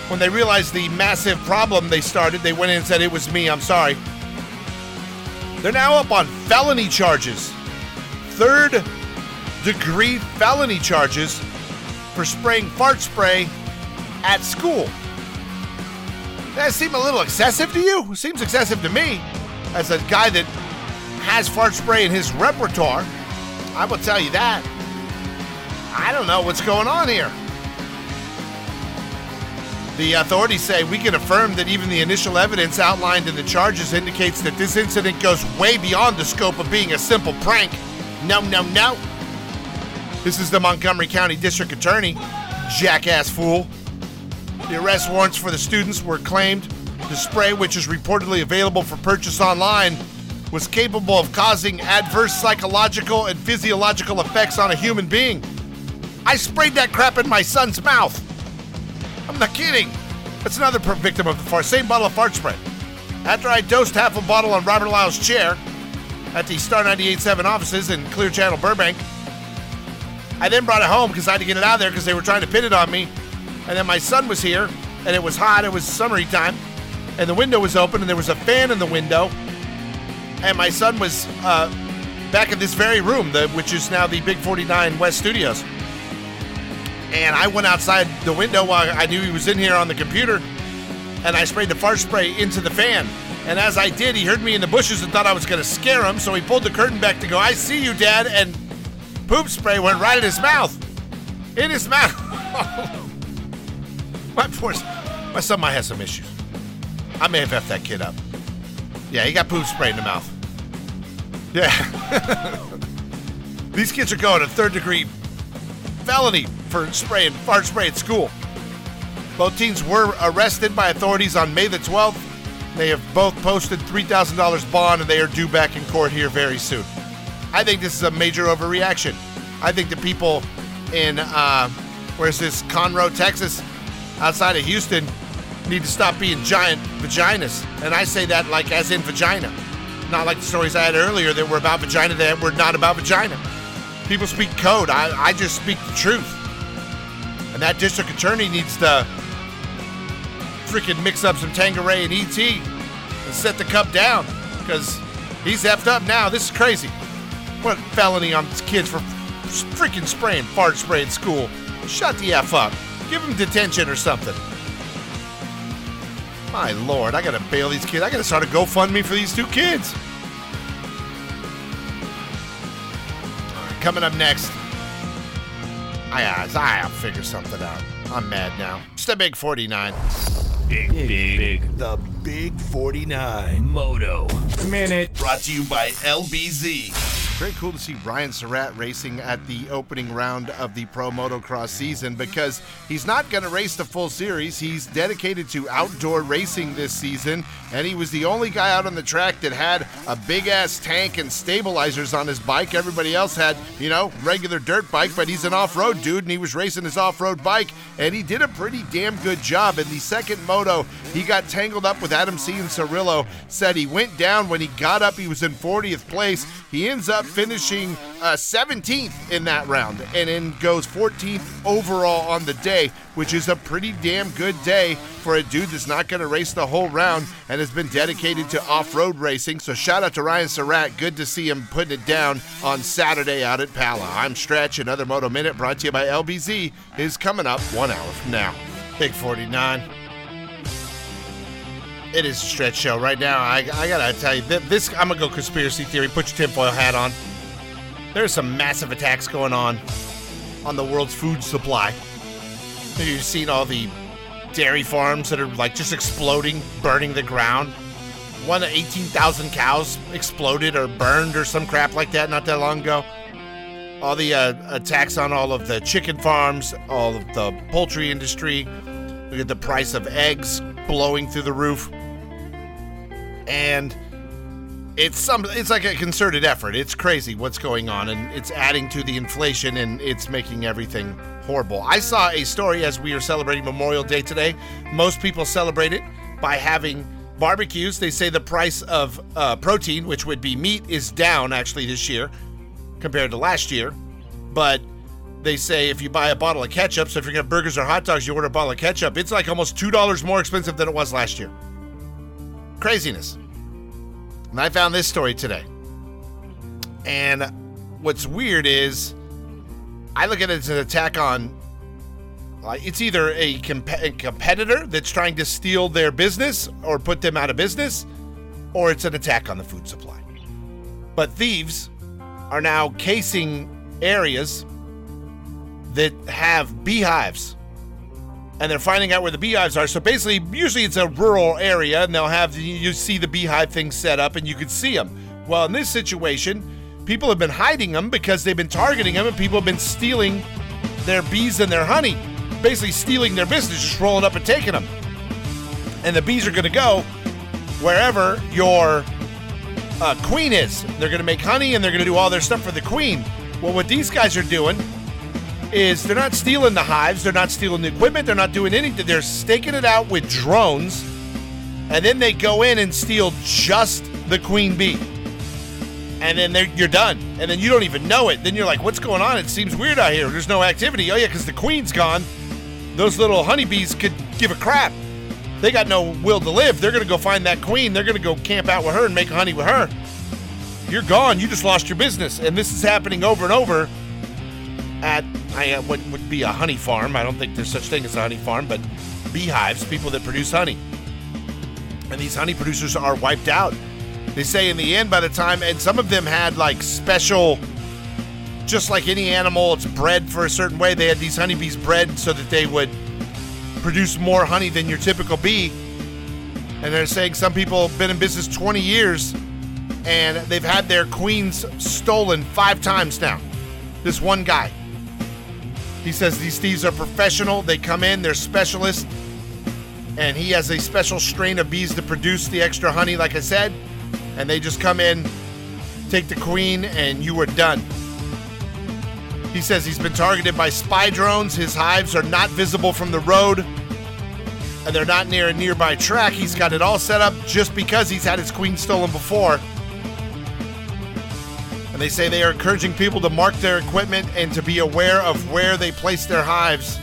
when they realized the massive problem they started, they went in and said, It was me. I'm sorry. They're now up on felony charges. Third degree felony charges for spraying fart spray at school. That seem a little excessive to you? Seems excessive to me. As a guy that has fart spray in his repertoire, I will tell you that. I don't know what's going on here. The authorities say we can affirm that even the initial evidence outlined in the charges indicates that this incident goes way beyond the scope of being a simple prank. No, no, no. This is the Montgomery County District Attorney, jackass fool. The arrest warrants for the students were claimed the spray, which is reportedly available for purchase online, was capable of causing adverse psychological and physiological effects on a human being. I sprayed that crap in my son's mouth. I'm not kidding. That's another victim of the fart. Same bottle of fart spray. After I dosed half a bottle on Robert Lyle's chair at the Star 98.7 offices in Clear Channel, Burbank, I then brought it home because I had to get it out of there because they were trying to pin it on me. And then my son was here, and it was hot. It was summery time, and the window was open, and there was a fan in the window. And my son was uh, back in this very room, the, which is now the Big 49 West Studios. And I went outside the window while I knew he was in here on the computer, and I sprayed the fart spray into the fan. And as I did, he heard me in the bushes and thought I was going to scare him, so he pulled the curtain back to go, I see you, Dad, and poop spray went right in his mouth. In his mouth. [laughs] my poor, s- my son might have some issues. I may have effed that kid up. Yeah, he got poop spray in the mouth. Yeah. [laughs] These kids are going to third degree felony for spraying fart spray at school. Both teens were arrested by authorities on May the 12th. They have both posted $3,000 bond and they are due back in court here very soon. I think this is a major overreaction. I think the people in, uh, where's this, Conroe, Texas, outside of Houston, need to stop being giant vaginas. And I say that like as in vagina. Not like the stories I had earlier that were about vagina that were not about vagina. People speak code. I, I just speak the truth. And that district attorney needs to freaking mix up some Tanqueray and ET and set the cup down because he's effed up now. This is crazy. What felony on kids for freaking spraying fart spray at school? Shut the F up. Give them detention or something. My lord, I gotta bail these kids. I gotta start a GoFundMe for these two kids. Coming up next. I, uh, I, I'll figure something out. I'm mad now. It's the Big 49. Big, big, big. The Big 49. Moto. Minute. Brought to you by LBZ. Very cool to see Ryan Surratt racing at the opening round of the Pro Motocross season because he's not going to race the full series. He's dedicated to outdoor racing this season, and he was the only guy out on the track that had a big ass tank and stabilizers on his bike. Everybody else had, you know, regular dirt bike, but he's an off road dude, and he was racing his off road bike, and he did a pretty damn good job. In the second moto, he got tangled up with Adam Cianciarulo. Said he went down when he got up, he was in 40th place. He ends up finishing uh, 17th in that round and then goes 14th overall on the day, which is a pretty damn good day for a dude that's not going to race the whole round and has been dedicated to off road racing. So, shout out to Ryan Surratt. Good to see him putting it down on Saturday out at Pala. I'm Stretch. Another Moto Minute brought to you by LBZ is coming up one hour from now. Big 49 it is a stretch show right now. I, I gotta tell you, this I'm gonna go conspiracy theory. Put your tinfoil hat on. There's some massive attacks going on on the world's food supply. You've you seen all the dairy farms that are like just exploding, burning the ground? One of 18,000 cows exploded or burned or some crap like that not that long ago. All the uh, attacks on all of the chicken farms, all of the poultry industry. Look at the price of eggs blowing through the roof. And it's some it's like a concerted effort. It's crazy what's going on and it's adding to the inflation and it's making everything horrible. I saw a story as we are celebrating Memorial Day today. Most people celebrate it by having barbecues. They say the price of uh, protein, which would be meat, is down actually this year compared to last year. But they say if you buy a bottle of ketchup, so if you're gonna burgers or hot dogs, you order a bottle of ketchup, it's like almost two dollars more expensive than it was last year. Craziness. And I found this story today. And what's weird is I look at it as an attack on like it's either a, comp- a competitor that's trying to steal their business or put them out of business, or it's an attack on the food supply. But thieves are now casing areas that have beehives. And they're finding out where the beehives are. So basically, usually it's a rural area, and they'll have you see the beehive thing set up, and you could see them. Well, in this situation, people have been hiding them because they've been targeting them, and people have been stealing their bees and their honey, basically stealing their business, just rolling up and taking them. And the bees are going to go wherever your uh, queen is. They're going to make honey, and they're going to do all their stuff for the queen. Well, what these guys are doing is they're not stealing the hives, they're not stealing the equipment, they're not doing anything. They're staking it out with drones, and then they go in and steal just the queen bee. And then you're done. And then you don't even know it. Then you're like, what's going on? It seems weird out here. There's no activity. Oh, yeah, because the queen's gone. Those little honeybees could give a crap. They got no will to live. They're going to go find that queen. They're going to go camp out with her and make honey with her. You're gone. You just lost your business. And this is happening over and over at I, uh, what would be a honey farm. I don't think there's such thing as a honey farm, but beehives, people that produce honey. And these honey producers are wiped out. They say in the end, by the time, and some of them had like special, just like any animal, it's bred for a certain way. They had these honeybees bred so that they would produce more honey than your typical bee. And they're saying some people have been in business 20 years and they've had their queens stolen five times now. This one guy. He says these thieves are professional. They come in, they're specialists, and he has a special strain of bees to produce the extra honey, like I said. And they just come in, take the queen, and you are done. He says he's been targeted by spy drones. His hives are not visible from the road, and they're not near a nearby track. He's got it all set up just because he's had his queen stolen before. And they say they are encouraging people to mark their equipment and to be aware of where they place their hives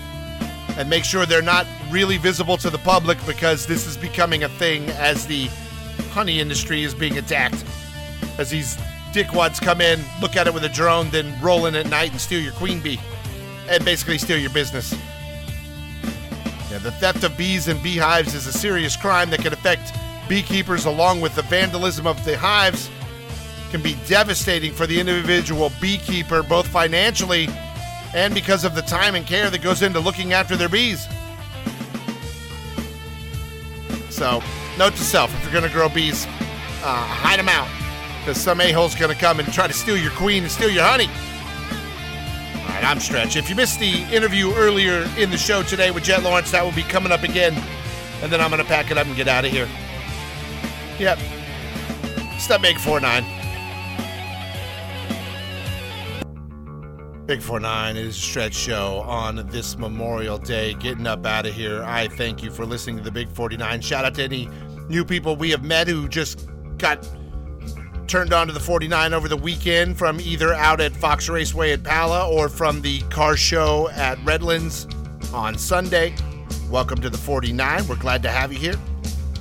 and make sure they're not really visible to the public because this is becoming a thing as the honey industry is being attacked. As these dickwads come in, look at it with a drone, then roll in at night and steal your queen bee and basically steal your business. Yeah, the theft of bees and beehives is a serious crime that can affect beekeepers along with the vandalism of the hives can be devastating for the individual beekeeper, both financially and because of the time and care that goes into looking after their bees. So, note to self if you're going to grow bees, uh, hide them out because some a hole's going to come and try to steal your queen and steal your honey. All right, I'm Stretch. If you missed the interview earlier in the show today with Jet Lawrence, that will be coming up again. And then I'm going to pack it up and get out of here. Yep. Step Big 49. Big 49 it is a stretch show on this Memorial Day. Getting up out of here. I thank you for listening to the Big 49. Shout out to any new people we have met who just got turned on to the 49 over the weekend from either out at Fox Raceway at Pala or from the car show at Redlands on Sunday. Welcome to the 49. We're glad to have you here.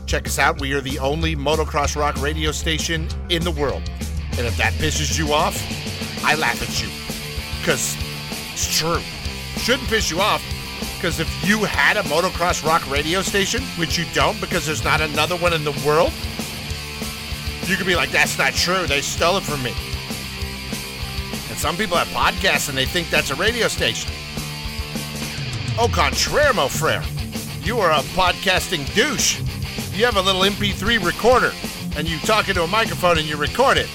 Check us out. We are the only motocross rock radio station in the world. And if that pisses you off, I laugh at you. Because it's true. Shouldn't piss you off. Because if you had a motocross rock radio station, which you don't because there's not another one in the world, you could be like, that's not true. They stole it from me. And some people have podcasts and they think that's a radio station. Au contraire, mon frere. You are a podcasting douche. You have a little MP3 recorder and you talk into a microphone and you record it.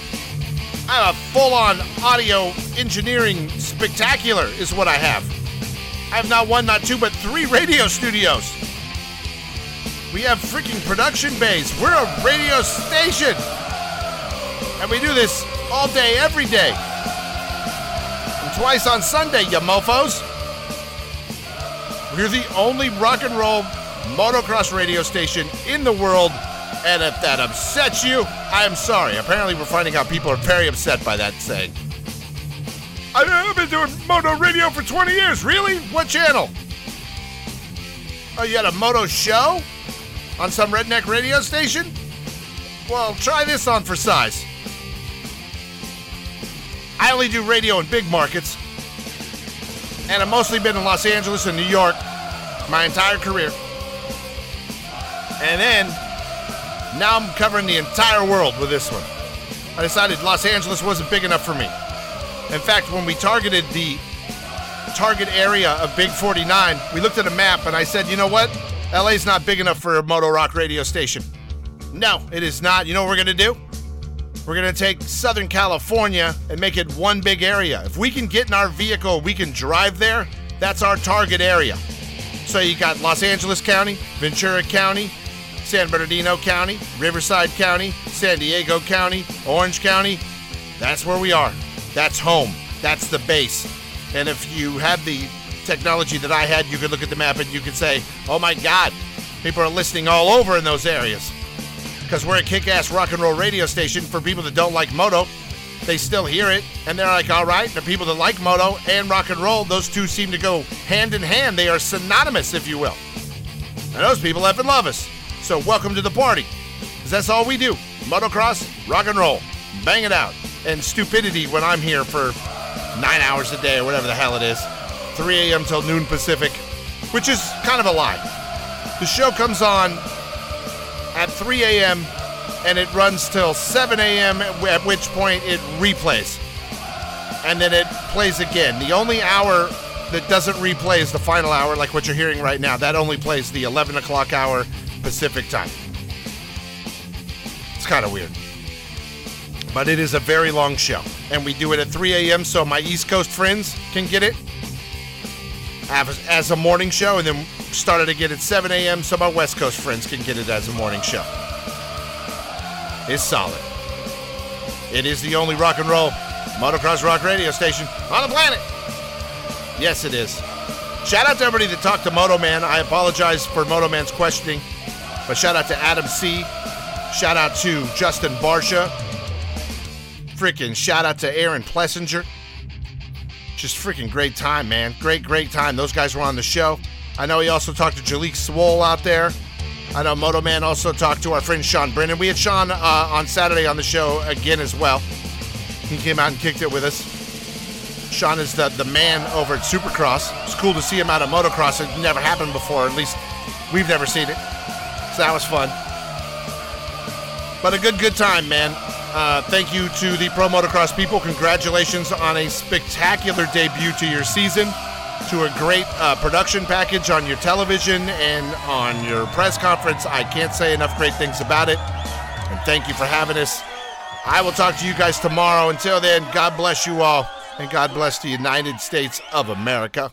Uh, I have a full on audio engineering spectacular, is what I have. I have not one, not two, but three radio studios. We have freaking production bays. We're a radio station. And we do this all day, every day. And twice on Sunday, you mofos. We're the only rock and roll motocross radio station in the world. And if that upsets you, I am sorry. Apparently, we're finding out people are very upset by that saying. I've been doing moto radio for 20 years. Really? What channel? Oh, you had a moto show? On some redneck radio station? Well, try this on for size. I only do radio in big markets, and I've mostly been in Los Angeles and New York my entire career. And then, now I'm covering the entire world with this one. I decided Los Angeles wasn't big enough for me. In fact, when we targeted the target area of Big 49, we looked at a map and I said, you know what? LA's not big enough for a Moto Rock radio station. No, it is not. You know what we're going to do? We're going to take Southern California and make it one big area. If we can get in our vehicle, we can drive there, that's our target area. So you got Los Angeles County, Ventura County, San Bernardino County, Riverside County, San Diego County, Orange County. That's where we are. That's home. That's the base. And if you had the technology that I had, you could look at the map and you could say, oh my God, people are listening all over in those areas. Because we're a kick ass rock and roll radio station for people that don't like moto. They still hear it and they're like, all right, the people that like moto and rock and roll, those two seem to go hand in hand. They are synonymous, if you will. And those people effing love us. So welcome to the party. Because that's all we do motocross, rock and roll, bang it out. And stupidity when I'm here for nine hours a day or whatever the hell it is. 3 a.m. till noon Pacific, which is kind of a lie. The show comes on at 3 a.m. and it runs till 7 a.m., at which point it replays. And then it plays again. The only hour that doesn't replay is the final hour, like what you're hearing right now. That only plays the 11 o'clock hour Pacific time. It's kind of weird. But it is a very long show. And we do it at 3 a.m. so my East Coast friends can get it as, a morning show. And then start it again at 7 a.m. so my West Coast friends can get it as a morning show. It's solid. It is the only rock and roll motocross rock radio station on the planet. Yes, it is. Shout out to everybody that talked to Moto Man. I apologize for Moto Man's questioning, but shout out to Adam C. Shout out to Justin Barcia. Freaking shout out to Aaron Plessinger. Just freaking great time, man. Great, great time. Those guys were on the show. I know he also talked to Jalek Swoll out there. I know Moto Man also talked to our friend Sean Brennan. We had Sean uh, on Saturday on the show again as well. He came out and kicked it with us. Sean is the, the man over at Supercross. It's cool to see him out of motocross. It never happened before. At least we've never seen it. So that was fun. But a good, good time, man. Uh, thank you to the Pro Motocross people. Congratulations on a spectacular debut to your season, to a great uh, production package on your television and on your press conference. I can't say enough great things about it. And thank you for having us. I will talk to you guys tomorrow. Until then, God bless you all, and God bless the United States of America.